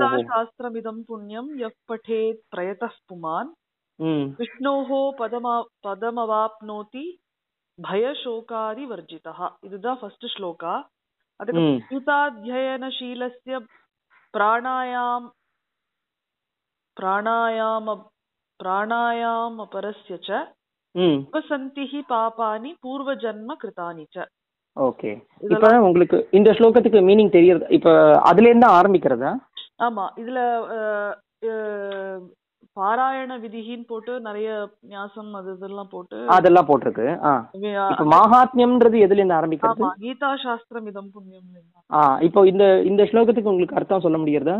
गीताशास्त्रमिदं पुण्यं यः पठेत् प्रयतः पुमान् ம் विष्णोः पदमा पदमवाप्नोति भयशोकादिवर्जितः இதுதான் ஃபர்ஸ்ட் ஸ்லோகா அதுக்கு ம் கீதாத்தியனசீலஸ்ய பிராணாயாம் பிராணாயாம பிராணாயாமபரஸ்ய ச ம் उपसन्तिः पापानि पूर्वजन्म कृतानि च ஓகே இப்போ உங்களுக்கு இந்த ஸ்லோகத்துக்கு மீனிங் தெரியறது இப்போ அதுல இருந்து ஆரம்பிக்கிறதா ஆமா இதுல அஹ், பாராயண விதிகின்னு போட்டு நிறைய ஞாசம் அது இதெல்லாம் போட்டு அதெல்லாம் போட்டிருக்கு. ஆ. இப்போ மகாத்மியம்ன்றது எதுல இருந்து ஆரம்பிக்கிறது? ஆமா கீதா சாஸ்திரம் இதம் புண்ணியம் ஆ இப்போ இந்த இந்த ஸ்லோகத்துக்கு உங்களுக்கு அர்த்தம் சொல்ல முடியறதா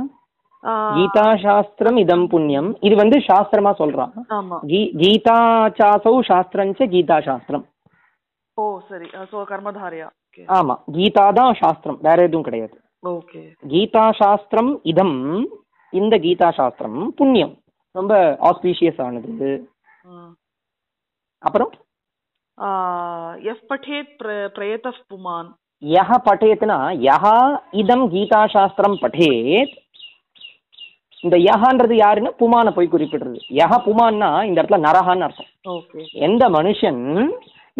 கீதா சாஸ்திரம் இதம் புண்ணியம். இது வந்து சாஸ்திரமா சொல்றான். கீதா சாசௌ சாஸ்திரஞ்ச கீதா சாஸ்திரம் ஓ சரி. சோ கர்மதாரியா. ஆமா கீதா தான் சாஸ்திரம். வேற எதுவும் கிடையாது. ஓகே. கீதா சாஸ்திரம் இதம். இந்த கீதா சாஸ்திரம் புண்ணியம். ரொம்ப ஆஸ்பீஷியஸ் ஆனது. அப்புறம்? எஃப் பட்டேத் பிரயத புமான். யஹ பட்டேத்னா யஹா இதம் கீதா சாஸ்திரம் பட்டேத். இந்த யஹான்றது யாருன்னா புமான போய் குறிப்பிடுறது. யஹ புமான்னா இந்த இடத்துல நரஹான்னு அர்த்தம். எந்த மனுஷன்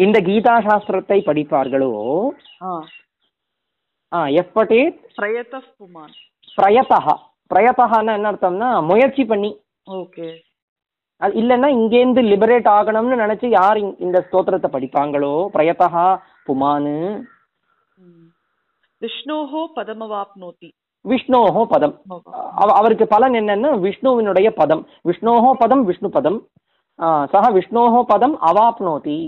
இந்த கீதா சாஸ்திரத்தை படிப்பார்களோ எஃப் பட்டேட் பிரயத புமான் பிரயத்தகா பிரயத்தகான்னா என்ன அர்த்தம்னா முயற்சி பண்ணி. ஓகே. அது இல்லைன்னா இங்கேருந்து லிபரேட் ஆகணும்னு நினச்சி யார் இந்த ஸ்தோத்திரத்தை படிப்பாங்களோ? பிரயதா புமானு. விஷ்ணோஹோ பதமவாப்னோதி. விஷ்ணோஹோ பதம். அவருக்கு பலன் என்னன்னா விஷ்ணுவினுடைய பதம். விஷ்ணோஹோ பதம் விஷ்ணு பதம். சக விஷ்ணோஹோ பதம் அவாப்னோதி.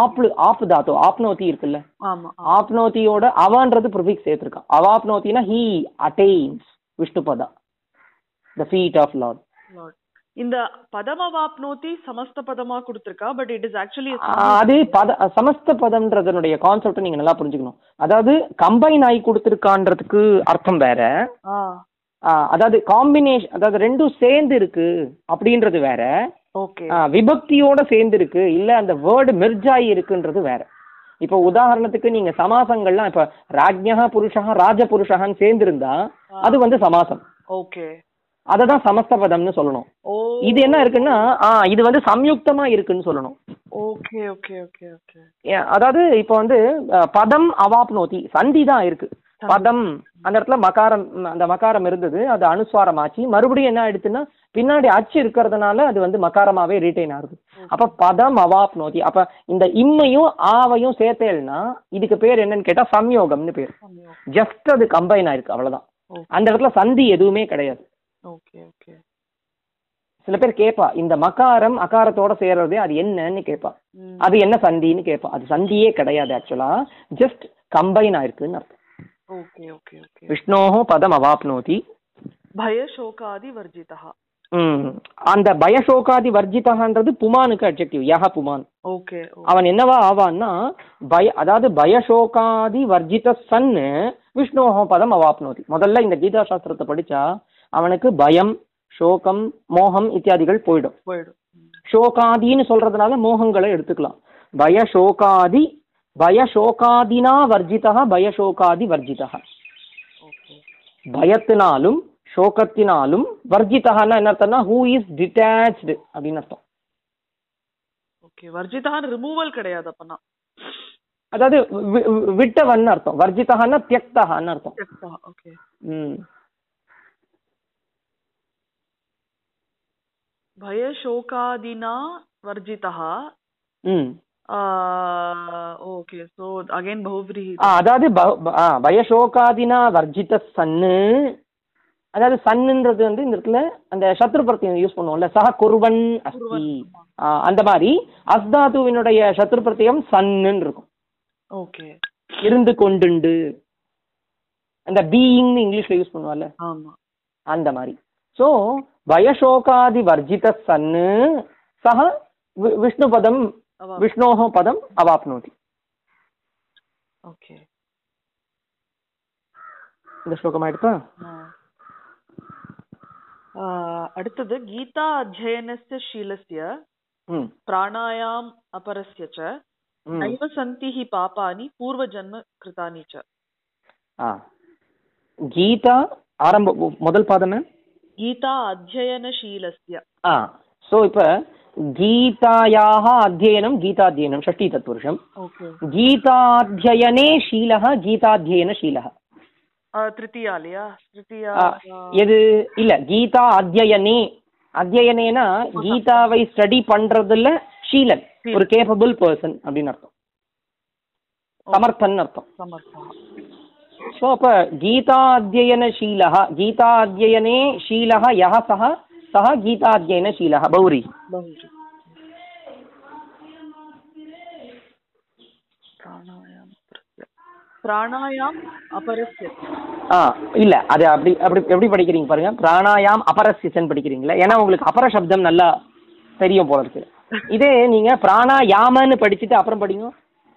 ஆப்ளு ஆப் தாத்து ஆப்னோதி இருக்குல்ல? ஆமா ஆப்னோதியோட அவன்றது ப்ரிஃபிக்ஸ் சேர்த்திருக்கான் அவாப்னோத்தினா he attains Vishnu Pada. The feet of lord Lord. இந்த பதமவாப்னோதி சமஸ்த பதமா கொடுத்திருக்கா பட் இட் இஸ் ஆக்சுவலி அது பத சமஸ்த பதம்ன்றதனுடைய கான்செப்டை நீங்க நல்லா புரிஞ்சுக்கணும். அதாவது கம்பைன் ஆகி கொடுத்துருக்கான்றதுக்கு அர்த்தம் வேற. அதாவது காம்பினேஷன் அதாவது ரெண்டும் சேர்ந்து இருக்கு அப்படின்றது வேற. விபக்தியோட சேர்ந்து இருக்கு இல்ல அந்த வேர்டு மெர்ஜ் ஆகி இருக்குன்றது வேற. இப்போ உதாரணத்துக்கு நீங்க சமாசங்கள்லாம் இப்ப ராஜ்யா புருஷா ராஜ புருஷகான்னு சேர்ந்து இருந்தா அது வந்து சமாசம். ஓகே. அதை தான் சமஸ்த பதம்னு சொல்லணும் இது என்ன இருக்குன்னா ஆ இது வந்து சம்யுக்தமா இருக்குன்னு சொல்லணும். Okay okay okay okay. அதாவது இப்போ வந்து பதம் அவாப்னோதி சந்தி தான் இருக்கு. பதம் அந்த இடத்துல மகாரம் அந்த மகாரம் இருந்தது அது அனுஸ்வாரம் ஆச்சு. மறுபடியும் என்ன ஆயிடுச்சுன்னா பின்னாடி அச்சு இருக்கிறதுனால அது வந்து மகாரமாவே ரீட்டைன் ஆகுது. அப்ப பதம் அவாப்னோதி அப்ப இந்த இம்மையும் ஆவையும் சேர்த்தேல்னா இதுக்கு பேர் என்னன்னு கேட்டா சம்யோகம்னு பேர். ஜஸ்ட் அது கம்பைன் ஆயிருக்கு அவ்வளவுதான். அந்த இடத்துல சந்தி எதுவுமே கிடையாது. Okay okay. சில பேர் கேட்பா இந்த மகாரம் அகாரத்தோட சேர்றது அது என்னன்னு கேட்பா. அது என்ன சந்தின்னு கேட்பா. அது சந்தியே கிடையாது ஆக்சுவலா ஜஸ்ட் கம்பைன் ஆயிருக்குன்னு அர்த்தம். விஷ்ணோஹோ பதம் அவாப்னோதி பயசோகாதி வர்ஜிதா ம். அந்த பயசோகாதி வர்ஜிதகான்றது புமானுக்கு அட்ஜெக்டிவ் யஹ புமான். ஓகே அவன் என்னவா ஆவான்னா பய அதாவது பயசோகாதி வர்ஜித சன்னு விஷ்ணோஹோ பதம் அவாப்னோதி முதல்ல இந்த கீதா சாஸ்திரத்தை படிச்சா அவனுக்கு பயம் சோகம் மோகம் இத்தியாதிகள் போயிடும். போயிடும். சோகாதின்னு சொல்றதுனால மோகங்களை எடுத்துக்கலாம். பயசோகாதி பயசோகாதினா வர்ஜிதா பயசோகாதி வர்ஜிதா. பயத்தினாலும் சோகத்தினாலும் வர்ஜிதான்னா என்ன அர்த்தம்னா ஹூ இஸ் டிட்டாச்சு அப்படின்னு அர்த்தம். ஓகே வர்ஜிதான் ரிமூவல் கிடையாது அப்பனா அதாவது விட்டவன் அர்த்தம். வர்ஜிதான்னா தியக்தஹான்னு அர்த்தம். ஓகே ம். பயசோகாதினா வர்ஜிதா. ம். ஓகே சோ அகைன் பகுபிரி அதாவது பயசோகாதினா வர்ஜித சன்னு அதாவது சன்னுன்றது வந்து இந்த இடத்துல அந்த சத்ருபர்த்தியம் யூஸ் பண்ணுவோம்ல சஹ குர்வன் அஸ்தி அந்த மாதிரி அஸ்தாதுவினுடைய சத்ருபர்த்தியம் சன்னுன்னு இருக்கும் ஓகே இருந்து கொண்டுண்டு அந்த பீயிங் இங்கிலீஷ்ல யூஸ் பண்ணுவோம்ல ஆமா அந்த மாதிரி சோ வயசோகாதி வர்ஜித சன்னு சஹ விஷ்ணுபதம் விஷ்ணு பதம் அவ விஷ்ணோஹ பதம் அவாப்னோதி ஓகே இந்த ஸ்லோகம் ஆயிடுப்பா அடுத்தது கீதா அத்தியனஸ்ய ஷீலஸ்ய ம் प्राणायाम अपरस्य च ம் नैव सन्ति हि पापानि पूर्वजन्म कृतानि च ஆ கீதா ஆரம்ப மு- முதல் பாதமே गीता अध्ययनशीलस्य ஆ ஸோ இப்போ गीतायाः अध्ययनं गीताध्ययनं षष्टितत्पुरुषं गीताध्ययने शीलः गीताध्ययनशीलः। எது இல்ல கீதா அத்தியனே அத்தியனேனா கீதாவை ஸ்டடி பண்றதுல ஷீலன் ஒரு கேபபிள் பர்சன் அப்படின்னு அர்த்தம். சமர்த்தன் அர்த்தம். ஸோ அப்ப கீதா அத்தியன ஷீலா கீதா அத்தியனே ஷீலா யஹ சஹ பௌரி बहु प्राणायाम प्राणायाम अपरस्य ஆ இல்ல அது அப்படி அப்படி எப்படி படிக்கிறீங்க பாருங்க பிராணாயாம் அபரசிசன் படிக்கிறீங்களா ஏன்னா உங்களுக்கு அபர சப்தம் நல்லா தெரியும் போல இருக்கு இதே நீங்க பிராணாயாமன்னு படிச்சுட்டு அப்புறம் படிங்க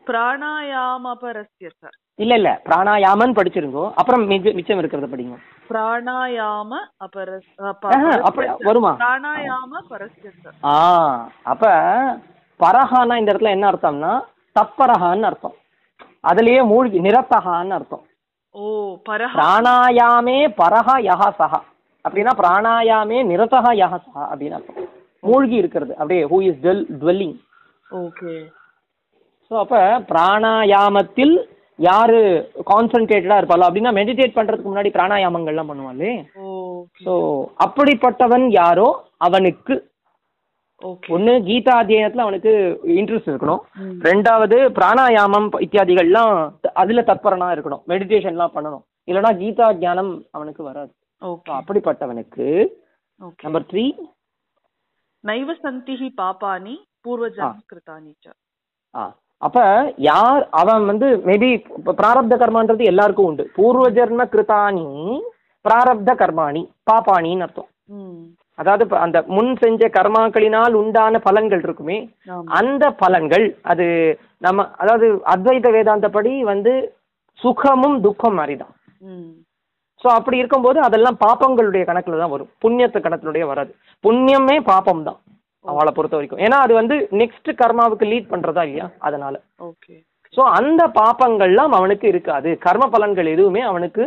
பிராணாயாம பரஸ்ய இல்ல இல்ல. பிராணாயாமன்னு படிச்சிருங்கோ. அப்புறம் மிச்சம் இருக்கிறத படிங்க. பிராணாயாம அபரஸ் வருமா? பிராணாயாம பரஸ்ய ஆ அப்ப பரஹானா இந்த இடத்துல என்ன அர்த்தம்னா தப்பரஹான்னு அர்த்தம். அதுலயே மூழ்கி நிரத்தகான்னு அர்த்தம். ஓ பிராணாயாமே பரஹ யஹா சஹா. அப்படின்னா பிராணாயாமே நிரதா யஹா சஹா அப்படின்னு அர்த்தம். மூழ்கி இருக்கிறது. அப்படியே who is dwell dwelling okay. So அப்போ பிராணாயாமத்தில் யார் கான்சன்ட்ரேட்டடாக இருப்பாளோ? அப்படின்னா மெடிடேட் பண்ணுறதுக்கு முன்னாடி பிராணாயாமங்கள்லாம் பண்ணுவாளே ஸோ அப்படிப்பட்டவன் யாரோ? அவனுக்கு. ஒன்று கீதா அத்தியனத்தில் அவனுக்கு இன்ட்ரெஸ்ட் இருக்கணும். ரெண்டாவது பிராணாயாமம் இத்தியாதிகள்லாம் அதில் தற்பரனாக இருக்கணும். மெடிடேஷன்லாம் பண்ணணும். இல்லைனா கீதா தியானம் அவனுக்கு வராது. ஓகே அப்படிப்பட்டவனுக்கு. நம்பர் த்ரீ நைவ சந்திஹி பாப்பானி பூர்வ ஜாஸ்கிருதானிச்ச ஆ. அப்ப யார் அவன் வந்து மேபி பிராரப்த கர்மான்றது எல்லாருக்கும் உண்டு. பூர்வ ஜென்ம கிருதானி பிராரப்த கர்மாணி பாப்பாணின்னு அர்த்தம். அதாவது அந்த முன் செஞ்ச கர்மாக்களினால் உண்டான பலன்கள் இருக்குமே அந்த பலன்கள் அது நம்ம அதாவது அத்வைத வேதாந்தப்படி வந்து சுகமும் துக்கம் மாதிரி தான் ம். ஸோ அப்படி இருக்கும்போது அதெல்லாம் பாப்பங்களுடைய கணக்குல தான் வரும். புண்ணியத்து கணக்குடைய வராது. புண்ணியமே பாப்பம் தான் அவளை பொறுத்த வரைக்கும். ஏன்னா அது வந்து நெக்ஸ்ட் கர்மாவுக்கு லீட் பண்றதா இல்லையா? அதனால. ஓகே சோ அந்த பாப்பங்கள்லாம் அவனுக்கு இருக்காது. கர்ம பலன்கள் எதுவுமே அவனுக்கு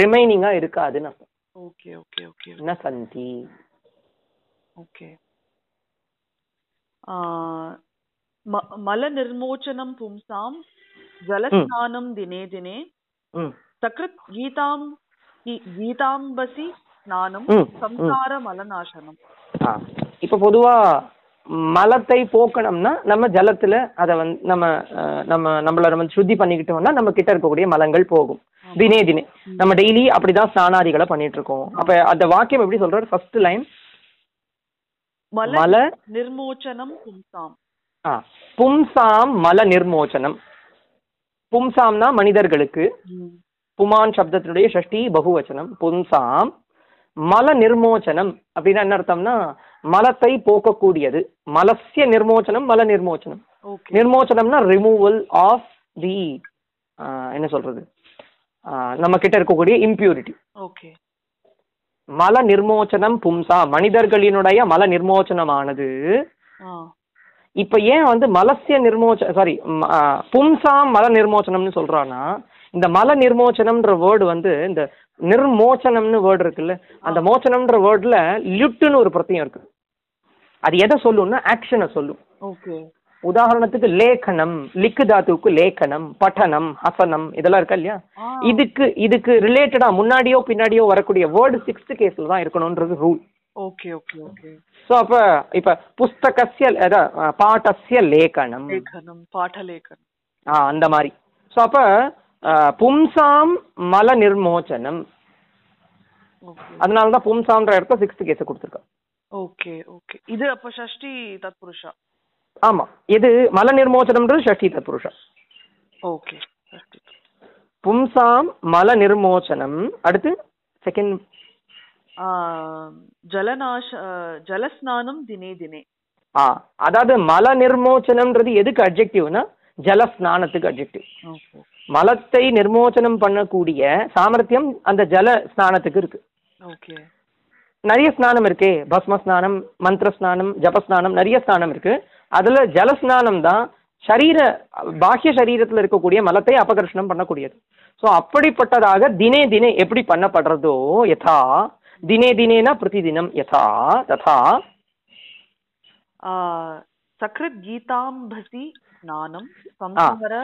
ரிமைனிங்கா இருக்காது ஓகே ஓகே ஓகே என்ன சந்தி? ஓகே மல நிர்மோச்சனம் பும்சாம் ஜலஸ்தானம் தினே தினே சக்ரத் கீதாம் கீதாம்பசி ஸ்நானம் சம்சார மலநாசனம். இப்போ பொதுவாக மலத்தை போக்கணும்னா நம்ம ஜலத்துல அதை வந்து நம்ம நம்ம நம்மள நம்ம சுத்தி பண்ணிக்கிட்டோம்னா நம்ம கிட்ட இருக்கக்கூடிய மலங்கள் போகும். தினே தினே. நம்ம டெய்லி அப்படிதான் ஸ்நானாதிகளை பண்ணிட்டு இருக்கோம் அப்ப அந்த வாக்கியம் எப்படி சொல்றாரு? ஃபர்ஸ்ட் லைன் மல நிர்மோச்சனம் பும்சாம். ஆ பும்சாம் மல நிர்மோச்சனம். பும்சாம்னா மனிதர்களுக்கு. புமான் சப்தத்தினுடைய ஷஷ்டி பகுவச்சனம். பும்சாம் மல நிர்மோச்சனம். அப்படின்னா என்ன அர்த்தம்னா மலத்தை போக்கக்கூடியது. மலசிய நிர்மோச்சனம் மல நிர்மோச்சனம். நிர்மோச்சனம்னா ரிமூவல் ஆஃப் தி என்ன சொல்றது? நம்ம கிட்ட இருக்கக்கூடிய இம்பியூரிட்டி ஓகே மல நிர்மோச்சனம் பும்சா மனிதர்களினுடைய மல நிர்மோச்சனமானது. இப்ப ஏன் வந்து மலசிய நிர்மோச்ச சாரி பும்சாம் மல நிர்மோச்சனம்னு சொல்றான்னா இந்த மல நிர்மோச்சனம்ன்ற வேர்டு வந்து இந்த நிர்மோச்சனம்னு வேர்டு இருக்குல்ல அந்த மோச்சனம்ன்ற வேர்டுல லிட்டுன்னு ஒரு பிரத்தியம் இருக்கு. அது எதை சொல்லும்னா ஆக்ஷனை சொல்லும். உதாரணத்துக்கு லேகனம் லிக்கு லிக்குதாத்துவுக்கு லேகனம் பட்டனம் ஹசனம் இதெல்லாம் இருக்கா இல்லையா? இதுக்கு இதுக்கு ரிலேட்டடா முன்னாடியோ பின்னாடியோ வரக்கூடிய வேர்டு சிக்ஸ்த் கேஸ்ல தான் இருக்கணும்ன்றது rule okay okay okay so அப்ப இப்ப புஸ்தகசிய பாட்டசிய லேகனம் லேகனம் பாட்ட ஆ அந்த மாதிரி. சோ அப்ப பும்சாம் மல நிர்மோச்சனம் அதனால தான் பும்சாம்ன்ற இடத்த சிக்ஸ்த் கேஸ் கொடுத்துருக்கேன். Okay okay. இது அப்ப ஷஷ்டி தத்புருஷா? ஆமாம் இது மல நிர்மோச்சனம்ன்றது ஷஷ்டி தத்புருஷம் ஓகே பும்சாம் மல நிர்மோச்சனம். அடுத்து செகண்ட் ஜலநாஷ ஜலஸ்நானம் தினே தினே. ஆ அதாவது மல நிர்மோச்சனம்ன்றது எதுக்கு அப்ஜெக்டிவ்னா ஜல ஸ்நானத்துக்கு அப்ஜெக்டிவ் மலத்தை நிர்மோச்சனம் பண்ணக்கூடிய சாமர்த்தியம் அந்த ஜல ஸ்நானத்துக்கு இருக்கு. ஓகே. நிறைய ஸ்நானம் இருக்கே. பஸ்ம ஸ்நானம் மந்திர ஸ்நானம் ஜப ஸ்நானம் நிறைய ஸ்நானம் இருக்கு. அதுல ஜல ஸ்நானம் தான் சரீர பாஹ்ய சரீரத்தில் இருக்கக்கூடிய மலத்தை அபகர்ஷணம் பண்ணக்கூடியது. ஸோ அப்படிப்பட்டதாக தினே தினே எப்படி பண்ணப்படுறதோ யதா தினே தினேனா பிரதிதினம் யதா ததா. ஆ, சக்ருத் கீதாம்பசி ஸ்நானம்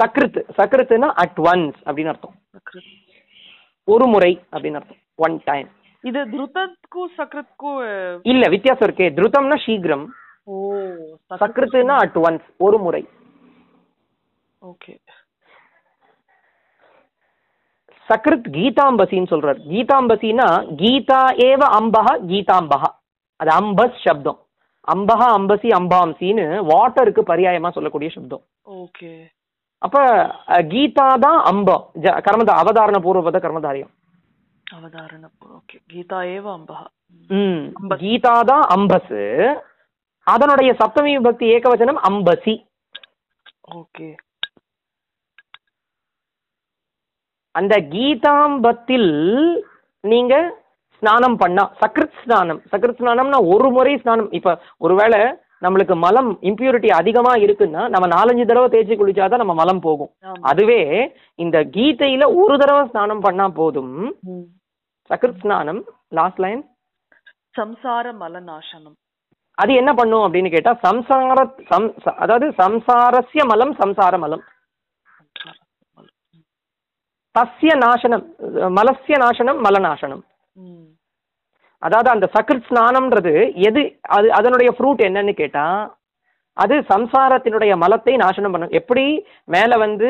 சக்ருத் சக்ருத்துனா அட் ஒன்ஸ் அப்படின்னு அர்த்தம். ஒரு முறை அப்படின்னு அர்த்தம். ஒன் டைம் இது திருதத்கு சக்ருத்கு இல்ல வித்தியாசம் இருக்கே. திருத்தம்னா சீக்கிரம். ஓ சக்ருத்துனா அட் ஒன்ஸ் ஒரு முறை. ஓகே. சக்ருத் கீதாம்பசின்னு சொல்றார். கீதாம்பசினா கீதா ஏவ அம்பஹ கீதாம்பஹ. அது அம்பஸ் சப்தம். அம்பஹ அம்பசி அம்பாம்சின்னு வாட்டருக்கு பரியாயமா சொல்லக்கூடிய சப்தம். ஓகே. அப்ப கீதா தான் அம்பம். கர்மத அவதாரண பூர்வபத கர்மதாரியம். அவதாரண ஓகே. கீதா ஏவ அம்பஹ ம். அம்பஸ். கீதா தான் அம்பஸ் அதனுடைய சப்தமி விபக்தி ஏகவச்சனம் அம்பசி. ஓகே. அந்த கீதாம்பத்தில் நீங்க ஸ்நானம் பண்ணா சக்ருத் ஸ்நானம். சக்ருத் ஸ்நானம்னா ஒரு முறை ஸ்நானம். இப்ப ஒருவேளை நம்மளுக்கு மலம் இம்பியூரிட்டி அதிகமா இருக்குன்னா நம்ம நாலஞ்சு தடவை தேய்ச்சி குளிச்சாதான் நம்ம மலம் போகும். அதுவே இந்த கீதையில ஒரு தடவை ஸ்நானம் பண்ணா போதும். சக்ருத் ஸ்நானம் லாஸ்ட் லைன் சம்சார மலநாசனம். அது என்ன பண்ணும் அப்படின்னு கேட்டா சம்சார சம் அதாவது சம்சாரஸ்ய மலம் சம்சார மலம். தஸ்ய நாசனம் மலஸ்ய நாசனம் மலநாசனம். அதாவது அந்த சக்ருத் ஸ்நானம்ன்றது எது அது அதனுடைய ஃப்ரூட் என்னன்னு கேட்டா அது சம்சாரத்தினுடைய மலத்தை நாசனம் பண்ணும். எப்படி? மேல வந்து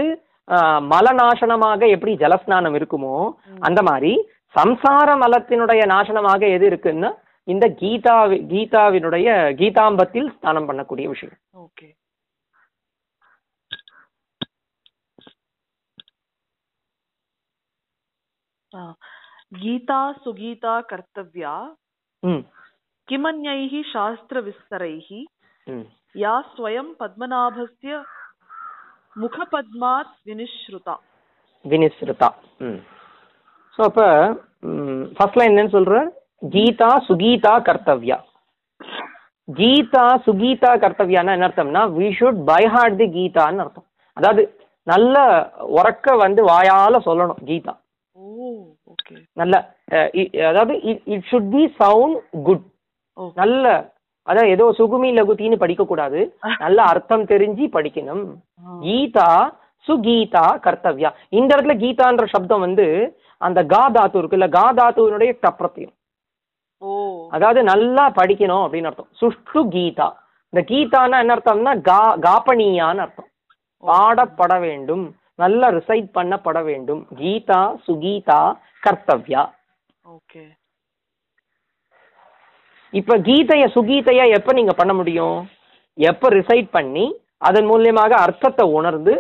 மலநாசனமாக எப்படி ஜலஸ்நானம் இருக்குமோ அந்த மாதிரி சம்சார மலத்தினுடைய நாசனமாக எது இருக்குன்னா இந்த கீதா கீதாவினுடைய கீதாம்பத்தில் ஸ்நானம் பண்ணக்கூடிய விஷயம் ஓகே ஆ. गीता सुगीता कर्तव्या ம் किमन्यैः शास्त्रविस्तरैः ம் या स्वयं पद्मनाभस्य मुखपद्मात् विनिश्रुता வினிஸ்ருதா ம் ஸோ அப்போ ஃபர்ஸ்ட் லைன் என்னன்னு சொல்ற? கீதா சுகீதா கர்த்தவ்யா. கீதா சுகீதா கர்த்தவ்யான்னா என்ன அர்த்தம்னா we should by heart the கீதான்னு அர்த்தம். அதாவது நல்ல உறக்க வந்து வாயால சொல்லணும் கீதா. நல்ல அதாவது it should be sound good நல்ல அதாவது ஏதோ சுகுமி லகுத்தின்னு படிக்கக்கூடாது. நல்ல அர்த்தம் தெரிஞ்சு படிக்கணும். கீதா சுகீதா கர்த்தவ்யா. இந்த இடத்துல கீதான்ற சப்தம் வந்து அந்த கா தாத்து இருக்குல்ல கா தாத்துவினுடைய டப்ரத்தியம் அதாவது நல்லா படிக்கணும் அப்படின்னு அர்த்தம். சுஷ்டு கீதா. இந்த கீதான்னா என்ன அர்த்தம்னா கா காப்பனியான்னு அர்த்தம். பாடப்பட வேண்டும். நல்லா ரிசைட் பண்ணப்பட வேண்டும். கீதா சுகீதா கர்த்தவ்யா. ஓகே. இப்ப கீதைய சுகீதைய எப்ப நீங்க பண்ண முடியும்? எப்ப ரிசைட் பண்ணி அதன் மூலியமாக அர்த்தத்தை உணர்ந்து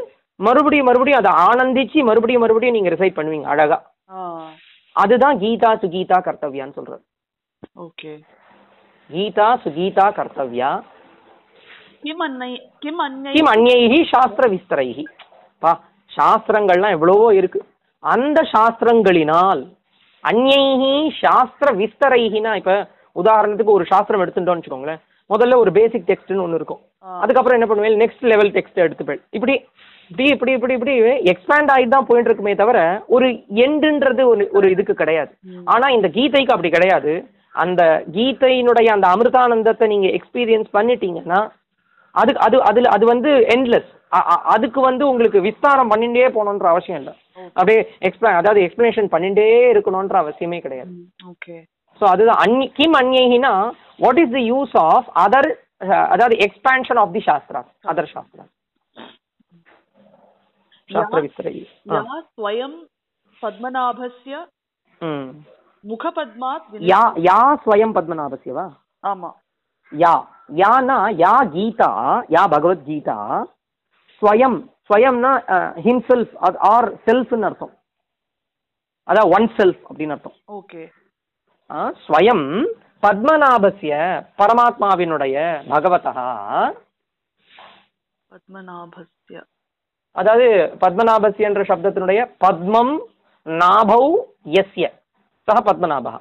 மறுபடியும் மறுபடியும் அதை ஆனந்திச்சு மறுபடியும் மறுபடியும் நீங்க ரிசைட் பண்ணுவீங்க அழகா. அதுதான் கீதா சுகீதா கர்த்தவ்யான்னு சொல்றது. ஓகே. கீதா சுகீதா கர்த்தவ்யா. கிம் அந்நைஹி சாஸ்திர விஸ்தரைஹி. பா சாஸ்திரங்கள்லாம் எவ்வளவோ இருக்கு. அந்த சாஸ்திரங்களினால் அந்நைஹி சாஸ்திர விஸ்தரைஹினா இப்ப உதாரணத்துக்கு ஒரு சாஸ்திரம் எடுத்துட்டோம்னு வச்சுக்கோங்களேன். முதல்ல ஒரு பேசிக் டெக்ஸ்ட்னு ஒன்று இருக்கும். அதுக்கப்புறம் என்ன பண்ணுவேன்? நெக்ஸ்ட் லெவல் டெக்ஸ்ட் எடுத்துப்பேன். இப்படி இப்படி இப்படி இப்படி இப்படி எக்ஸ்பேண்ட் ஆகி தான் போயிட்டு இருக்குமே தவிர ஒரு எண்டுன்றது ஒரு ஒரு இதுக்கு கிடையாது. ஆனா இந்த கீதைக்கு அப்படி கிடையாது. அந்த கீதையினுடைய அந்த அமிர்தானந்தத்தை நீங்க எக்ஸ்பீரியன்ஸ் பண்ணிட்டீங்கன்னா அது அது அதுல அது வந்து எண்ட்லெஸ் அதுக்கு வந்து உங்களுக்கு விஸ்தாரம் பண்ணிட்டே போகணுன்ற அவசியம் இல்லை. அப்படியே எக்ஸ்பிள அதாவது எக்ஸ்பிளனேஷன் பண்ணிட்டே இருக்கணுன்ற அவசியமே கிடையாது. ஓகே. ஸோ அதுதான் அந்நி கிம் அந்நேகினா what is the use of other அதாவது expansion of the shastra other shastra சாஸ்திர விஸ்தரை या स्वयं पद्मनाभस्य ம் मुखपद्मात् विनि- யா யா ஸ்வயம் பத்மநாபஸ்யவா ஆமா யா யானா யா கீதா யா பகவத்கீதா ஸ்வயம் ஸ்வயம்னா ஹிம்செல்ஃப் ஆர் செல்ஃப்னு அர்த்தம் அதான் ஒன் செல்ஃப் அப்படின்னு அர்த்தம் ஓகே ஆ, ஸ்வயம் பத்மநாபஸ்ய பரமாத்மாவினுடைய பகவதா பத்மநாபஸ்ய அதாவது பத்மநாபஸ்ய என்ற சப்தத்தினுடைய பத்மம் நாபௌ யஸ்ய. சக பத்மநாபா.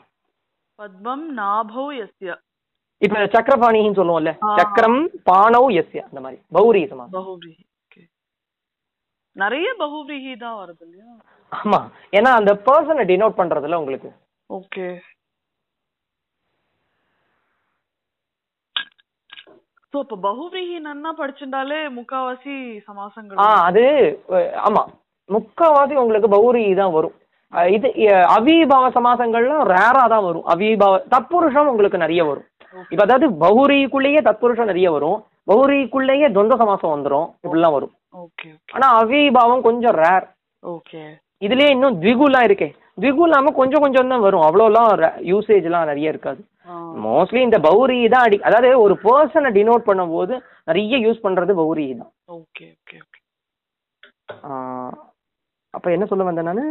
பத்மம் நாபோ யஸ்ய. இப்ப சக்கரபாணின்னு சொல்லுவோம்ல. சக்கரம் பாணௌ யஸ்ய. அந்த மாதிரி. பௌரி சமா. நிறைய பகுவிரிகி தான் வருது இல்லையா? ஆமா. ஏன்னா அந்த பர்சனை டினோட் பண்றதுல உங்களுக்கு. ஓகே. சோ இப்ப பகுவிரிகி நன்னா படிச்சுட்டாலே முக்காவாசி சமாசங்கள் ஆ அது ஆமா. முக்காவாசி உங்களுக்கு பௌரி தான் வரும். இது அவிபாவ சமாசங்கள்லாம் ரேரா தான் வரும். அவிபாவ தத்புருஷம் உங்களுக்கு நிறைய வரும். இப்ப அதாவது பௌரிக்குள்ளேயே தத்புருஷம் நிறைய வரும். பௌரிக்குள்ளேயே துவந்த சமாசம் வந்துரும். இப்படிலாம் வரும். ஓகே ஆனா அவிபாவம் கொஞ்சம் ரேர் ஓகே இதுலயே இன்னும் த்விகுலாம் இருக்கே. த்விகு இல்லாம கொஞ்சம் கொஞ்சம் தான் வரும். அவ்வளோலாம் யூசேஜ்லாம் நிறைய இருக்காது. மோஸ்ட்லி இந்த பௌரி தான் அடி அதாவது ஒரு பர்சனை டினோட் பண்ணும்போது நிறைய யூஸ் பண்றது பௌரி தான். ஓகே ஓகே ஓகே அப்ப என்ன சொல்ல வந்தேன் நானு?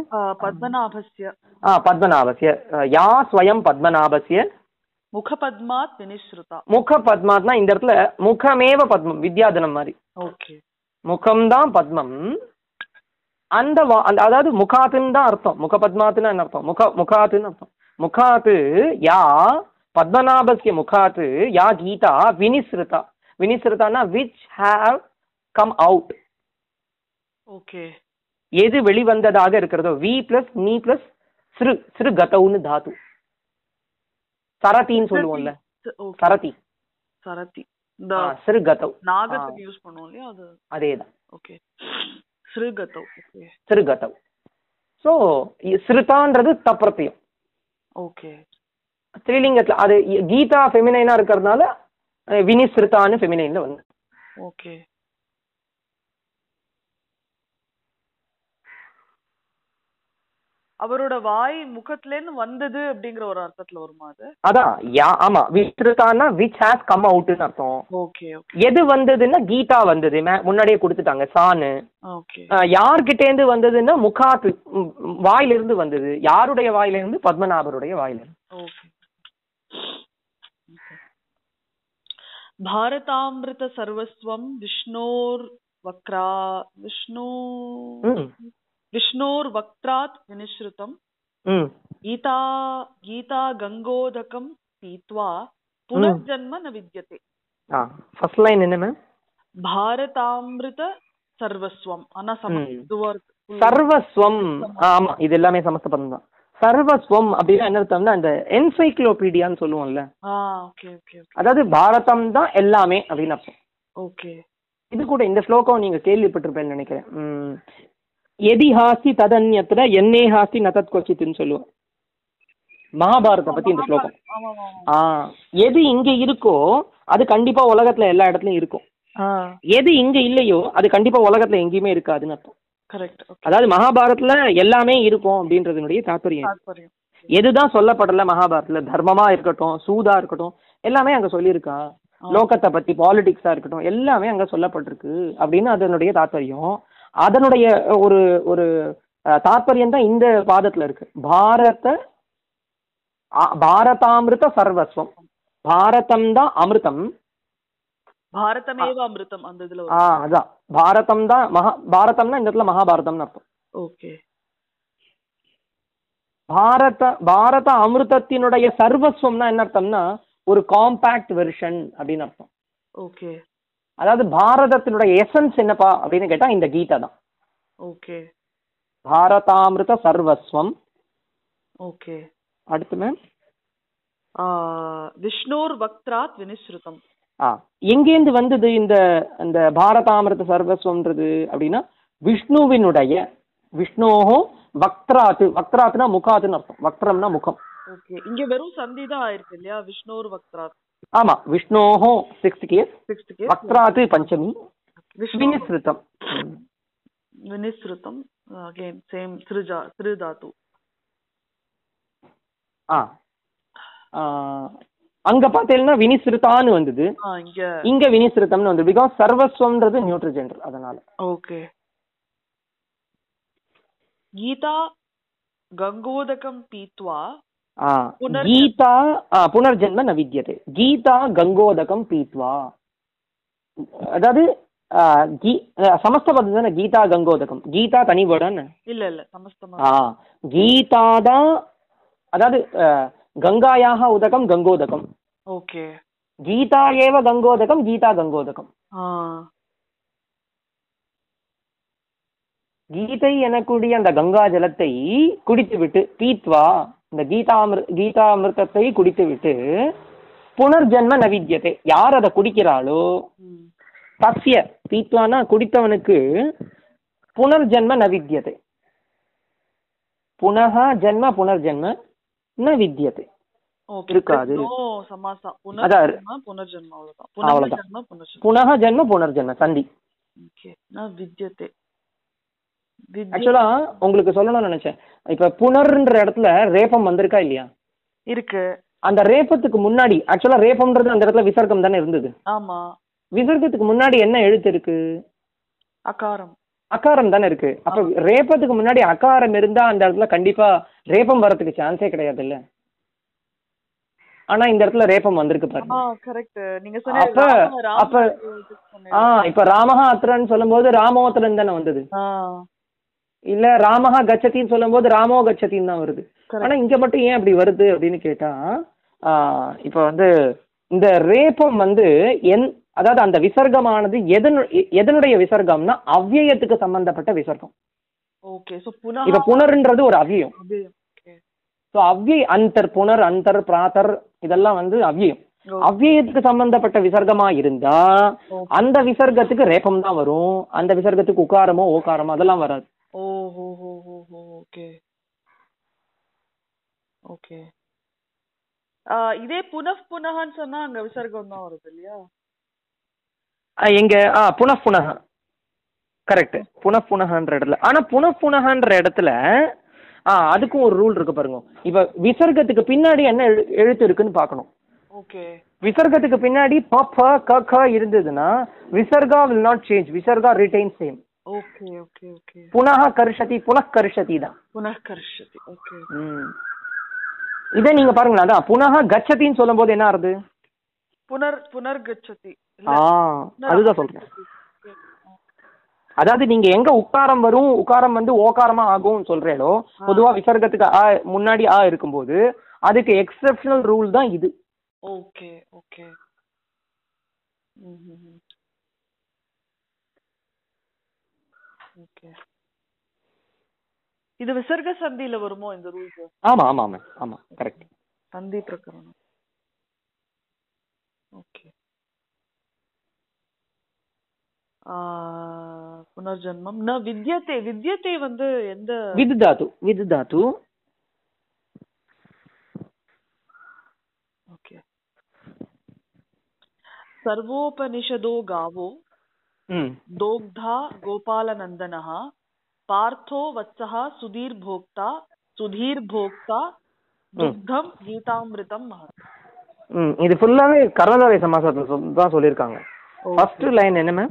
பத்மநாபஸ்ய. ஆ பத்மநாபஸ்ய. யா ஸ்வயம் பத்மநாபஸ்ய. முகபத்மாத் வினிஸ்ருதா. முக பத்மாத்னா இந்த இடத்துல முகமேவ பத்மம் வித்யாதனம் மாதிரி. ஓகே முகம்தான் பத்மம். அந்த அதாவது முகாத்துன்னு தான் அர்த்தம். முக பத்மாத்துன்னு என்ன அர்த்தம்? முக முகாத்துன்னு அர்த்தம். முகாத்து யா பத்மநாபஸ்ய முகாத்து யா கீதா வினிஸ்ருதா. வினிஸ்ருதானா which have come out okay. எது வெளிவந்ததாக இருக்கிறதோ வி பிளஸ் நீ பிளஸ் சிறு சிறு கதவுன்னு தாத்து. சரத்தின்னு சொல்லுவோம்ல. சரதி சரதி சிறு கதவ். நாகத்துக்கு யூஸ் பண்ணுவோம் இல்லையா? அது அதேதான். ஓகே. சிறு கதவ் ஸோ சிறுதான்றது தப்பிரத்தியம் ஓகே. ஸ்ரீலிங்கத்தில் அது கீதா ஃபெமினைனா இருக்கிறதுனால அஹ், வினிஸ்ருதான்னு ஃபெமினைன்ல வந்து. ஓகே. அவரோட வாய் முகத்துல இருந்து வந்தது அப்படிங்கிற ஒரு அர்த்தத்துல வருமா அது? அதான் யா ஆமா விஸ்ருதான்னா விச் ஹேஸ் கம் அவுட்னு அர்த்தம். ஓகே எது வந்ததுன்னா கீதா வந்தது முன்னாடியே கொடுத்துட்டாங்க சானு ஓகே. அஹ், யார்கிட்டேந்து வந்ததுன்னா முகாத்து ம், ம், வாயிலிருந்து வந்தது. யாருடைய வாயிலிருந்து? பத்மநாபருடைய வாயிலிருந்து. ஓகே. விஷ்ணு ம். விஷ்ணோர் வக்ராத் வினிஸ்ருதம் ம். கீதா கீதா கங்கோதகம் பீத்வா புனர்ஜன்ம ந வித்யதே. ஆ ஃபர்ஸ்ட் லைன் என்ன மேம் பாரதாமிருத சர்வஸ்வம். ஆனா சம ம். இதுவா இருக்கு. full. சர்வஸ்வம் ஆமா இது எல்லாமே சமஸ்த பதம் தான். சர்வஸ்வம் அப்படின்னா என்ன அர்த்தம்னா இந்த என்சைக்ளோபீடியான்னு சொல்லுவோம்ல. அதாவது பாரதம் தான் எல்லாமே அப்படின்னு அர்த்தம். ஓகே இது கூட இந்த ஸ்லோகம் நீங்க கேள்விப்பட்டிருப்பேன்னு நினைக்கிறேன். எதி ஹாஸ்தி ததன்யத்துல என்னே ஹாஸ்தி நதத் கொச்சித்துன்னு சொல்லுவோம். மகாபாரதத்தை பத்தி இந்த ஸ்லோகம். ஆ எது இங்க இருக்கோ அது கண்டிப்பா உலகத்துல எல்லா இடத்துலயும் இருக்கும். எது இங்க இல்லையோ அது கண்டிப்பா உலகத்துல எங்கேயுமே இருக்காதுன்னு அர்த்தம். கரெக்ட் அதாவது மகாபாரதத்துல எல்லாமே இருக்கும் அப்படின்றதுனுடைய தாற்பயம் தாத்பரியம். எதுதான் சொல்லப்படல மகாபாரதத்துல தர்மமா இருக்கட்டும் சூதா இருக்கட்டும் எல்லாமே அங்க சொல்லியிருக்கா. லோகத்தை பத்தி பாலிடிக்ஸா இருக்கட்டும் எல்லாமே அங்க சொல்லப்பட்டிருக்கு அப்படின்னு அதனுடைய தாற்பயம் அதனுடைய ஒரு ஒரு தாற்பயம் தான் இந்த பாதத்துல இருக்கு. பாரத பாரதாமிருத சர்வஸ்வம். பாரதம் தான் அமிர்தம். பாரதமேவ அமிர்தம் அந்த இதுல ஆ அதான். பாரதம் தான் மகா பாரதம்னா இந்த இடத்துல மகாபாரதம்னு அர்த்தம். ஓகே. பாரத பாரத அமிர்தத்தினுடைய சர்வஸ்வம்னா என்ன அர்த்தம்னா ஒரு காம்பேக்ட் வெர்ஷன் அப்படின்னு அர்த்தம். ஓகே. அதாவது பாரதத்தினுடைய எசன்ஸ் என்னப்பா அப்படின்னு கேட்டா இந்த கீதா தான். ஓகே. பாரதாமிருத சர்வஸ்வம். ஓகே. அடுத்து மேம் விஷ்ணோர் வக்ராத் வினிஸ்ருதம். ஆ எங்கேருந்து வந்தது இந்த இந்த பாரதாமிருத சர்வஸ்வம்ன்றது அப்படின்னா விஷ்ணுவினுடைய விஷ்ணோஹோ வக்ராத்து வக்ராத்துனா முகாத்துன்னு அர்த்தம். வக்ரம்னா முகம். ஓகே இங்க வெறும் சந்தி தான் ஆயிருக்கு இல்லையா? விஷ்ணோர் வக்ராத். ஆமா விஷ்ணோஹோ சிக்ஸ்த் கேஸ் சிக்ஸ்த் கேஸ் வக்ராத்து பஞ்சமி விஷ்ணு வினிஸ்ருதம். வினிஸ்ருதம் அகைன் சேம் திருஜா திருதாத்து. ஆ, அங்க பார்த்தீங்கன்னா வினிசிறுத்தான்னு வந்தது. இங்க. வினிசிறுத்தம்னு வந்து பிகாஸ் சர்வஸ்வம்ன்றது நியூட்ரல் ஜெண்டர் அதனால. ஓகே கீதா கங்கோதகம் பீத்வா கீதா புனர்ஜென்ம ந வித்யதே கீதா கங்கோதகம் பீத்வா. அதாவது சமஸ்த பதம் தானே? கீதா கங்கோதகம். கீதா தனி வேர்டான்னு இல்ல இல்ல சமஸ்தமா கீதா தான் அதாவது கங்காயாக உதகம் கங்கோதகம். ஓகே. கீதா ஏவ கங்கோதகம் கீதா கங்கோதகம். கீதை எனக்கூடிய அந்த கங்கா ஜலத்தை குடித்து விட்டு பீத்வா இந்த கீதாமிரு கீதாமிர்தத்தை குடித்து விட்டு புனர்ஜன்ம நவித்யத்தை யார் அதை குடிக்கிறாளோ. தஸ்ய பீத்வானா குடித்தவனுக்கு புனர்ஜன்ம ந வித்யத்தை புனக ஜன்ம புனர்ஜன்ம ந வித்யத்தை புனக ஜன்ம புனர்ஜன்ம சந்தி. ஓகே. நான் வித்யதே வித்ய ஆக்சுவலா உங்களுக்கு சொல்லணும்னு நினைச்சேன். இப்ப புனர்ன்ற இடத்துல ரேபம் வந்திருக்கா இல்லையா? இருக்கு. அந்த ரேபத்துக்கு முன்னாடி ஆக்சுவலா ரேபம்ன்றது அந்த இடத்துல விசர்க்கம் தானே இருந்தது? ஆமா. விசர்க்கத்துக்கு முன்னாடி என்ன எழுத்து இருக்கு? அகாரம். அகாரம் தானே இருக்கு. அப்ப ரேபத்துக்கு முன்னாடி அகாரம் இருந்தா அந்த இடத்துல கண்டிப்பா ரேபம் வரதுக்கு சான்ஸே கிடையாது இல்ல ஆனா இந்த இடத்துல ரேபம் வந்திருக்கு பாருங்க. கரெக்ட் நீங்க சொன்ன அப்ப அப்ப இது சொன்னேன். ஆ இப்ப ராமஹா அத்ரன்னு சொல்லும்போது ராமோத்திரன் தானே வந்தது. இல்ல ராமஹா கச்சத்தின்னு சொல்லும்போது ராமோ கச்சத்தின்னு தான் வருது. ஆனா இங்க மட்டும் ஏன் அப்படி வருது அப்படின்னு கேட்டா இப்ப வந்து இந்த ரேபம் வந்து என் அதாவது அந்த விசர்க்கமானது எதனு எதனுடைய விசர்க்கம்னா அவ்யயத்துக்கு சம்பந்தப்பட்ட விசர்க்கம். ஓகே சோ புனர்ன்றது ஒரு. ஓகே ஸோ அவ்யய் அந்தர் புனர் அந்தர் பிராத்தர் இதெல்லாம் வந்து அவ்யயம். ஓ. அவ்யயத்துக்கு சம்பந்தப்பட்ட விசர்க்கமா இருந்தா. அந்த விசர்க்கத்துக்கு ரேபம் தான் வரும். அந்த விசர்க்கத்துக்கு உக்காரமோ ஓகாரமோ அதெல்லாம் வராது. ஓகே. இதே புனః புனகன்னு சொன்னா அங்க விசர்க்கம் தான் வருது இல்லையா? எங்க ஆ புனః புனக கரெக்ட் புனഃ புனகன்ற இடத்துல. ஆனா புனഃ புனகன்ற இடத்துல ஆ அதுக்கும் ஒரு ரூல் இருக்கு பாருங்க. இப்ப விசர்க்கத்துக்கு பின்னாடி என்ன எழு- எழுத்து இருக்குன்னு பார்க்கணும். ஓகே. விசர்க்கத்துக்கு பின்னாடி ப ப க க இருந்ததுன்னா விசர்கா will not change visarga retain same okay okay okay. புனக கர்ஷதி புனః கர்ஷதி தான். புனः கர்ஷதி ஓகே. ம். இதே நீங்க பாருங்களேன் அதான் புனக கச்சதின்னு சொல்லும்போது என்ன ஆறுது? புனர் புனர்கச்சதி இல்ல. ஆ புனர் அதுதான் சொல்றேன். அதாவது நீங்க எங்க உக்காரம் வரும் உக்காரம் வந்து ஓகாரமா ஆகும் சொல்றேனோ பொதுவா விசர்க்கத்துக்கு ஆ முன்னாடி ஆ இருக்கும்போது அதுக்கு எக்ஸெப்ஷனல் ரூல் தான் இது. Okay okay. ஓகே. இது விசர்க சந்தியில வருமோ இந்த ரூல்ஸ் ஆமா ஆமா ஆமா ஆமா கரெக்ட் சந்தி பிரகரணம். ஓகே. புனர்ஜன்மம் ந வித்யத்தை வித்யத்தை வந்து எந்த விது தாத்து விது தாத்து ஓகே सर्वोपनिषदो गावो ம் दोग्धा गोपालनन्दनः पार्थो वत्सः सुधीर्भोक्ता सुधीर्भोक्ता दुग्धं गीतामृतं महत् ம் இது ஃபுல்லாவே கர்ணதாரை சமாசத்துல சொல்- தான் சொல்லியிருக்காங்க ஃபர்ஸ்ட் லைன் என்ன மேம்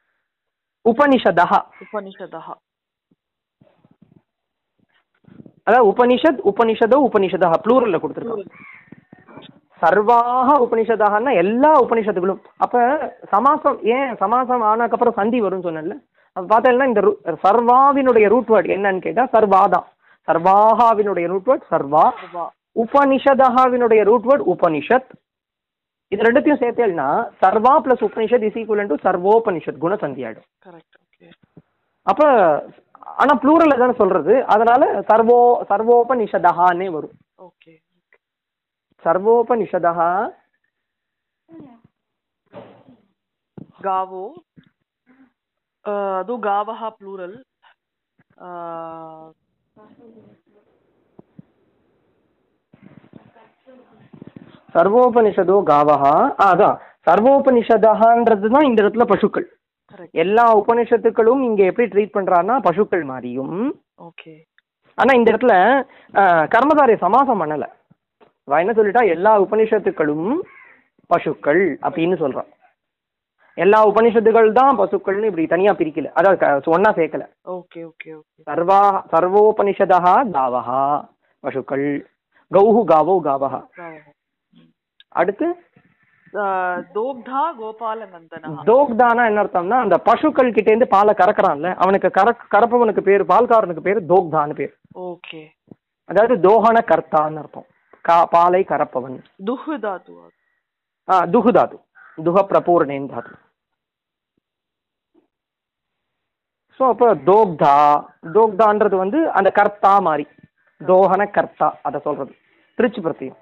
उपनिषदोः உபனிஷதः उपनिषदः அதாவது உபனிஷத் உபனிஷதோ உபனிஷதः ப்ளூரல்ல கொடுத்துருக்காங்க சர்வாக உபனிஷதாகனா எல்லா உபனிஷத்துகளும் அப்ப சமாசம் ஏன் சமாசம் ஆனதுக்கப்புறம் சந்தி வரும்னு சொன்னேன்ல அப்ப பார்த்தீங்கன்னா இந்த ரு- சர்வாவினுடைய ரூட் வேர்ட் என்னன்னு கேட்டா சர்வாதான் சர்வாகாவினுடைய ரூட் வேர்ட் சர்வா सर्वा உபனிஷதகாவினுடைய ரூட் வேர்ட் உபனிஷத் இது ரெண்டுத்தையும் சேர்த்து எழுனா சர்வா plus Upanishad is equal to சர்வோபனிஷத் குணசந்தி ஆயிடும் அப்ப ஆனா ப்ளூரல் தானே சொல்றது? அதனால சர்வோ சர்வோபனிஷதஹானே வரும். ஓகே சர்வோபனிஷதஹா காவோ அது காவஹா ப்ளூரல் சர்வோபனிஷதோ காவஹா? அதான் சர்வோபனிஷதான்றது தான் இந்த இடத்துல பசுக்கள். எல்லா உபனிஷத்துக்களும் இங்க எப்படி ட்ரீட் பண்றான்னா பசுக்கள் மாதிரியும். ஓகே ஆனா இந்த இடத்துல கர்மதாரிய சமாசம் பண்ணல. என்ன சொல்லிட்டா? எல்லா உபனிஷத்துக்களும் பசுக்கள் அப்படின்னு சொல்றான் எல்லா உபனிஷத்துகள் தான் பசுக்கள்னு இப்படி தனியா பிரிக்கல. அதாவது ஒன்னா சேர்க்கல. ஓகே ஓகே சர்வா சர்வோபனிஷதா காவஹா. பசுக்கள். கௌஹு காவோ காவஹா. அடுத்து தோக்தானா என்ன அர்த்தம்னா அந்த பசுக்கள் கிட்ட இருந்து பாலை கறக்குறான்ல அவனுக்கு கறப்பவனுக்கு பேர் பால்காரனுக்கு பேர் தோக்தான்னு பேர். ஓகே. அதாவது தோஹன கர்த்தான்னு அர்த்தம். கா பாலை கறப்பவன். துஹு தாத்து ஆ துஹு தாது. துஹ பிரபூர்ணேன் தாது. ஸோ அப்போ தோக்தா தோக்தான்றது வந்து அந்த கர்த்தா மாதிரி தோஹன கர்த்தா அதை சொல்றது. திருச்சி பிரத்தியம்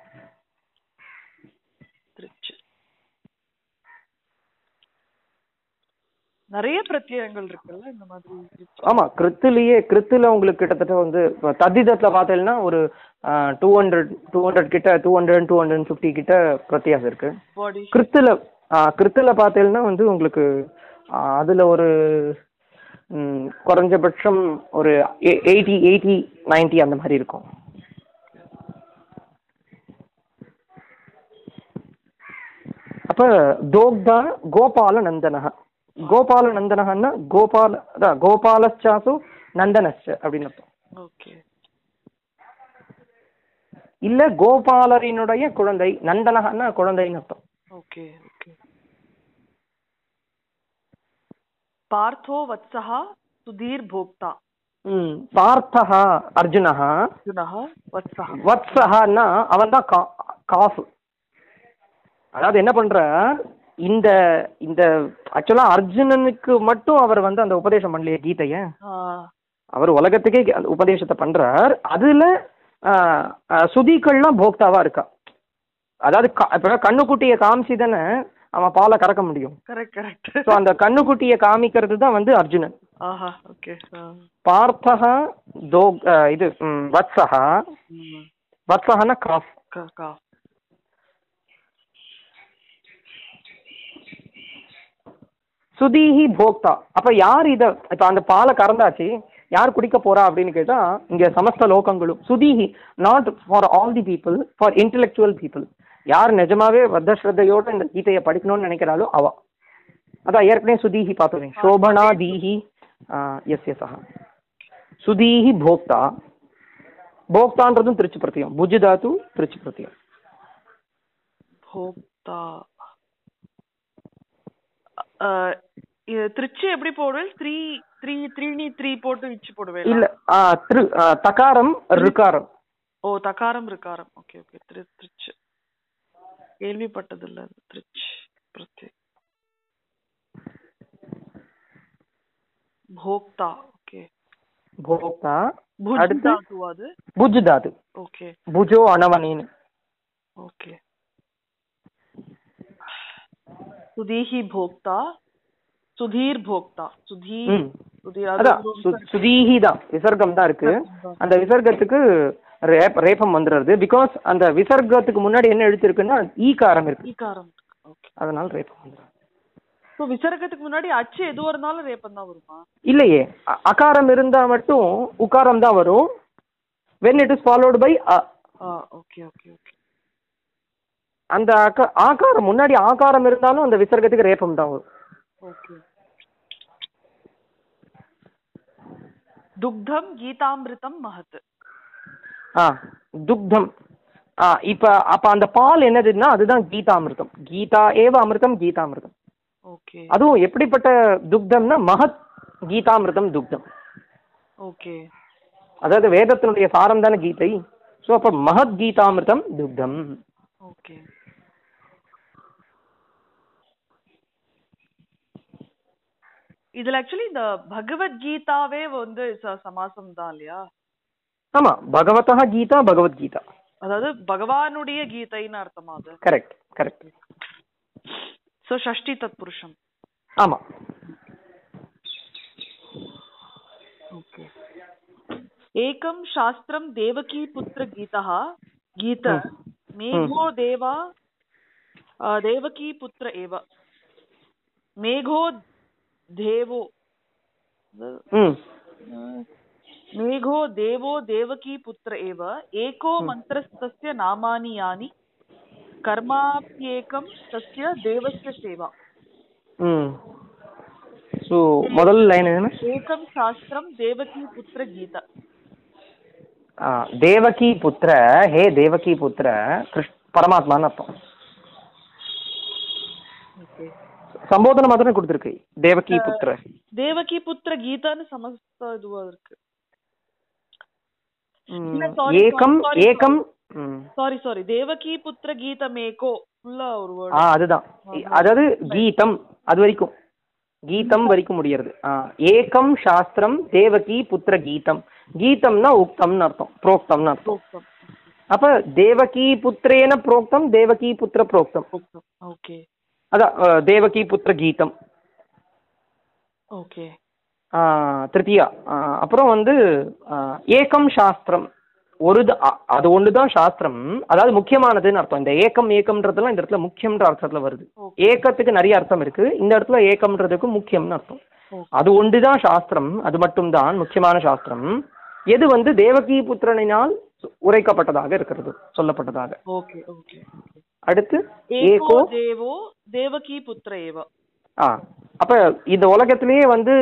திருச்சி நிறைய பிரத்யயங்கள் இருக்குல்ல இந்த மாதிரி. ஆமா கிருத்துலயே கிருத்துல உங்களுக்கு கிட்டத்தட்ட வந்து தத்திதத்துல பார்த்தீங்கன்னா ஒரு டூ ஹண்ட்ரட் டூ ஹண்ட்ரட் கிட்ட two hundred two hundred fifty கிட்ட பிரத்தியாசம் இருக்கு. ஆ, கிருத்துல பார்த்தீங்கன்னா வந்து உங்களுக்கு அதுல ஒரு குறைஞ்சபட்சம் ஒரு எயிட்டி எயிட்டி நைன்டி அந்த மாதிரி இருக்கும். அப்ப தோக்தா கோபால நந்தனக கோபால நந்தனகன்னா கோபால அதான் கோபாலச்சாசு நந்தனச்ச அப்படின்னு அர்த்தம். ஓகே. இல்ல கோபாலரினுடைய குழந்தை நந்தனகன்னா குழந்தைன்னு அர்த்தம். Okay okay. பார்த்தோ வத்சஹா சுதீர் போக்தா. பார்த்தஹா அர்ஜுனஹா. அர்ஜுனः வத்சஹா. வத்சஹான்னா அவன் தான் கா காசு. அதாவது என்ன பண்ற இந்த இந்த ஆக்சுவலா அர்ஜுனனுக்கு மட்டும் அவர் வந்து அந்த உபதேசம் பண்ணலையே கீதைய? அவர் உலகத்துக்கே அந்த உபதேசத்தை பண்றார். அதுல சுதிகள்லாம் போக்தாவா இருக்கா? அதாவது இப்ப கண்ணுக்குட்டியை காமிச்சு தானே அவன் பாலை கறக்க முடியும். ஸோ அந்த கண்ணுக்குட்டியை காமிக்கிறது தான் வந்து அர்ஜுனன். பார்த்தஹா தோ இது ம், வத்சஹா வத்சஹான்னா காஃப் கா சுதீஹி போக்தா. அப்ப யார் இத இப்ப அந்த பாலை கறந்தாச்சு யார் குடிக்க போறா அப்படின்னு கேட்டா இங்க சமஸ்த லோகங்களும். சுதீஹி not for all the people for intellectual people யார் நிஜமாவே வத்த ஸ்ரத்தையோட இந்த கீதையை படிக்கணும்னு நினைக்கிறாளோ அவ. அதான் ஏற்கனவே சுதீஹி பார்த்தோம். சோபனா தீஹி எஸ் எஸ் ஆஹா. சுதீஹி போக்தா. போக்தான்றதும் திருச்சி பிரத்தியம் புஜ் தாத்து திருச்சி பிரத்தியம் போக்தா திருச்சி எப்படி போடுவேன்? த்ரீ த்ரீ த்ரீனி த்ரீ போட்டு இச்சு போடுவேன்? இல்ல திரு தகாரம் ருகாரம் ஓ தகாரம் இருக்காரம் ஓகே ஓகே திரு திருச்சி. கேள்விப்பட்டது இல்ல திருச்சி பிரத்யேக் போக்தா ஓகே. போக்தா அடுத்து? அது? புஜ் தாத்து ஓகே. புஜோ அனவனேன்னு. ஓகே. சுதீஹி போக்தா சுதீர் போக்தா சுதீர் சுதீஹி தான் விசர்க்கம் தான் இருக்கு. அந்த விசர்க்கத்துக்கு ரேப் ரேபம் வந்துடுறது. பிகாஸ் அந்த விசர்க்கத்துக்கு முன்னாடி என்ன எழுத்து இருக்குன்னா ஈகாரம் இருக்கு. ஈகாரம் அதனால ரேபம் வந்துடும். ஸோ விசர்க்கத்துக்கு முன்னாடி அச்சு எதுவா இருந்தாலும் ரேப்பம் தான் வருமா? இல்லையே. அகாரம் இருந்தா மட்டும் உகாரம் தான் வரும். When it is followed by a okay okay okay அந்த ஆகாரம் முன்னாடி ஆகாரம் இருந்தாலும் அந்த விசர்க்கத்துக்கு ரேபம் தான் வரும் ஓகே துக்தம் கீதாமிருதம் மகத். ஆ துக்தம். ஆ இப்ப அப்ப அந்த பால் என்னதுன்னா அதுதான் கீதாமிருதம். கீதா ஏவ அமிர்தம் கீதாமிருதம். ஓகே. அதுவும் எப்படிப்பட்ட துக்தம்னா மகத் கீதாமிருதம் துக்தம். ஓகே. அதாவது வேதத்தினுடைய சாரம் தானே கீதை. ஸோ அப்போ மகத் கீதாமிருதம் துக்தம். ஓகே. இதுல ஆக்சுவலி இந்த பகவத்கீதாவே வந்து சமாசம் தான் இல்லையா ஆமா பகவதா கீதா பகவத்கீதா அதாவது பகவானுடைய கீதைன்னு அர்த்தமா அது கரெக்ட் கரெக்ட் சோ ஷஷ்டி தத் புருஷம் ஆமா ஓகே ஏகம் சாஸ்திரம் தேவகி புத்திர கீதா கீத மேகோ தேவா தேவகி புத்திர ஏவ மேகோ देवो मेघो देवो देवकी पुत्र एव एको मन्त्रस्तस्य नामानि यानि कर्माप्येकं तस्य देवस्य सेवा సో మొదల లైన్ ఏదైనా ఏకం శాస్త్రం దేవకీ పుత్ర గీత దేవకీ పుత్ర హే దేవకీ పుత్ర కృష్ణ పరమాత్మ అని అర్థం தேவகி புத்திர. தேவகி புத்திர கீதான்னு சமஸ்த இதுவா இருக்கு. ம், இல்ல, sorry, ஏகம். ஏகம். சாரி சாரி தேவகி புத்திர கீதமேகோ ஃபுல்லா ஒரு ஆ அதுதான். அதாவது கீதம் அது வரைக்கும். கீதம் வரைக்கும் முடியறது. ஏகம் சாஸ்திரம் தேவகி புத்திர கீதம். கீதம்னா உக்தம்னு அர்த்தம். புரோக்தம்னு அர்த்தம். புரோக்தம். அப்ப தேவகி புத்திரேன புரோக்தம் தேவகி புத்திர புரோக்தம். புரோக்தம். ஓகே. அதான் தேவகி புத்திர கீதம் ஓகே திருத்தியா அப்புறம் வந்து ஏகம் சாஸ்திரம் ஒரு அது ஒன்று தான் சாஸ்திரம் அதாவது முக்கியமானதுன்னு அர்த்தம் இந்த ஏக்கம் ஏக்கம்ன்றதுலாம் இந்த இடத்துல முக்கியம்ன்ற அர்த்தத்தில் வருது ஏக்கத்துக்கு நிறைய அர்த்தம் இருக்கு இந்த இடத்துல ஏக்கம்ன்றதுக்கு முக்கியம்னு அர்த்தம் அது ஒன்று தான் சாஸ்திரம் அது மட்டும்தான் முக்கியமான சாஸ்திரம் எது வந்து தேவகி புத்திரனினால் உரைக்கப்பட்டதாக இருக்கிறது சொல்லப்பட்டதாக ஓகே ஓகே அடுத்து? ஏகோ தேவோ தேவகி புத்திர ஏவ. ஆ அப்ப இந்த உலகத்திலேயே வந்து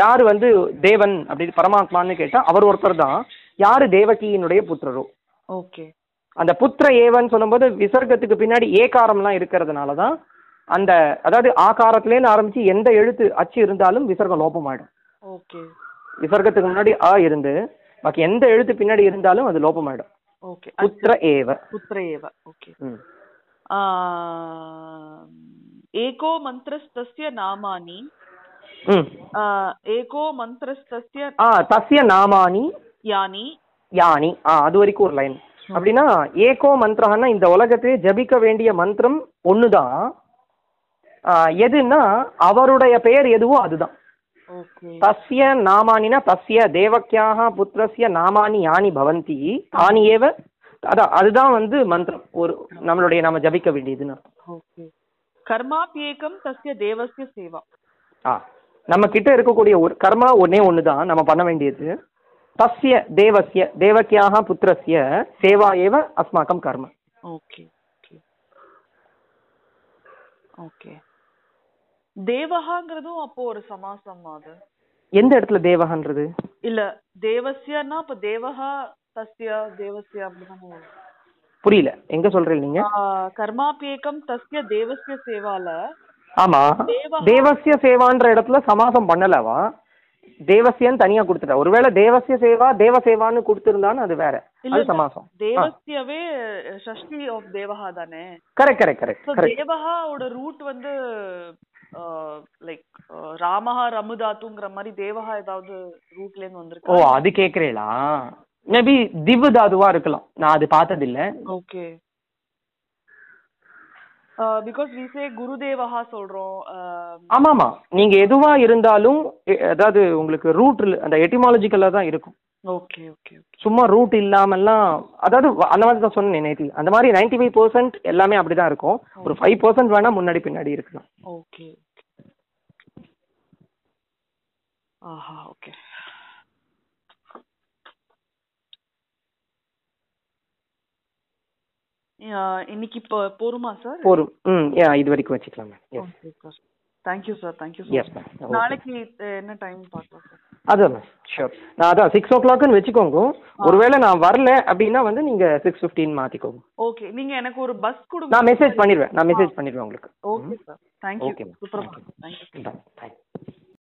யாரு வந்து தேவன் அப்படி பரமாத்மான்னு கேட்டா அவர் ஒருத்தர் தான். யாரு தேவகியினுடைய புத்திரரோ? ஓகே. அந்த புத்திர ஏவன் சொல்லும்போது விசர்க்கத்துக்கு பின்னாடி ஏகாரம்லாம் இருக்கிறதுனால தான் அந்த அதாவது ஆகாரத்திலேருந்து ஆரம்பிச்சு எந்த எழுத்து அச்சு இருந்தாலும் விசர்க்கம் லோபமாயிடும். ஓகே. விசர்க்கத்துக்கு முன்னாடி ஆ இருந்து பாக்கி எந்த எழுத்து பின்னாடி இருந்தாலும் அது லோபமாயிடும். ஓகே ஏவ ஓகே ம். ஏகோ மந்திரஸ்தஸ்ய நாமானி ம் ஆ, ஏகோ மந்திரஸ்தஸ்ய ஆ தஸ்ய நாமானி யானி யானி ஆ அது வரைக்கும் ஒரு லைன் அப்படின்னா ஏகோ மந்திரம்னா இந்த உலகத்திலே ஜபிக்க வேண்டிய மந்திரம் ஒண்ணுதான் ஆ, எதுன்னா அவருடைய பெயர் எதுவோ அதுதான் ஓகே தஸ்ய நாமானினா தஸ்ய தேவக்கியாக புத்திரஸ்ய நாமானி யானி பவந்தி தானி ஏவ அதான் அதுதான் வந்து மந்திரம் ஒரு நம்மளுடைய நாம ஜபிக்க வேண்டியதுன்னு கர்மாபியேகம் தஸ்ய தேவஸ்ய சேவா ஆ நம்ம கிட்ட இருக்கக்கூடிய ஒரு கர்மா ஒன்னே ஒன்று தான் நம்ம பண்ண வேண்டியது தஸ்ய தேவஸ்ய தேவக்கியாக புத்திரஸ்ய சேவா ஏவ அஸ்மாக்கம் கர்ம ஓகே ஓகே ஓகே தேவஹாங்கிறதும் அப்போ ஒரு சமாசம் அது. எந்த இடத்துல தேவகன்றது இல்ல தேவஸ்யன்னா அப்ப தேவஹா தஸ்ய தேவஸ்ய அப்படிதானே வரும். புரியல. எங்க சொல்றீங்க நீங்க? ஆ, கர்மாபியேகம் தஸ்ய தேவஸ்ய சேவால ஆமா. தேவஸ்ய சேவான்ற இடத்துல சமாசம் பண்ணலவா? தேவஸ்யன்னு தனியா கொடுத்துட்டா. ஒருவேளை தேவஸ்ய சேவா தேவ சேவான்னு கொடுத்திருந்தான்னு அது வேற. இல்ல, அது. சமாசம். தேவஸ்யவே ஷஷ்டி ஆஃப் தேவஹா தானே. கரெக்ட் கரெக்ட் கரெக்ட் தேவஹாவோட ரூட் வந்து லைக் ராமஹா ரமுதாத்துங்கிற மாதிரி தேவஹா ஏதாவது ரூட்ல இருந்து ஓ வந்திருக்கா அது கேக்குறீங்களா? மேபி திவு தாதுவா இருக்கலாம். நான் அது பார்த்தது இல்ல ஓகே பிகாஸ் வி சே குருதேவஹா சொல்றோம். ஆமாமா. நீங்க எதுவா இருந்தாலும் அதாவது உங்களுக்கு ரூட் அந்த எட்டிமாலஜிக்கலா தான் இருக்கும். ஓகே ஓகே சும்மா ரூட் இல்லாமல்லாம் அதாவது அந்த மாதிரி தான் சொன்னேன் நேத்தி. அந்த மாதிரி நைன்டி ஃபைவ் பர்சன்ட் எல்லாமே அப்படிதான் இருக்கும். ஒரு ஃபைவ் பர்சன்ட் வேணா முன்னாடி பின்னாடி இருக்கலாம். ஓகே ஆஹா ஓகே இன்னைக்கு இப்போ போருமா சார் போரும். ம் yeah, இது வரைக்கும் வச்சுக்கலாம் ma'am yes okay sir thank you sir thank you yes sir நாளைக்கு என்ன டைம் பார்க்கலாம் சார் அதான் மேம் ஷூர் நான் அதான் சிக்ஸ் ஓ கிளாக்னு வச்சுக்கோங்க ஒருவேளை நான் வரல அப்படின்னா வந்து நீங்க சிக்ஸ் ஃபிஃப்டீன் மாத்திக்கோங்க. ஓகே நீங்க எனக்கு ஒரு பஸ் கொடுங்க. நான் மெசேஜ் பண்ணிடுவேன் நான் மெசேஜ் பண்ணிடுவேன் உங்களுக்கு. Okay sir thank you Okay, ma'am. Super Thank you. Thank you. Bye.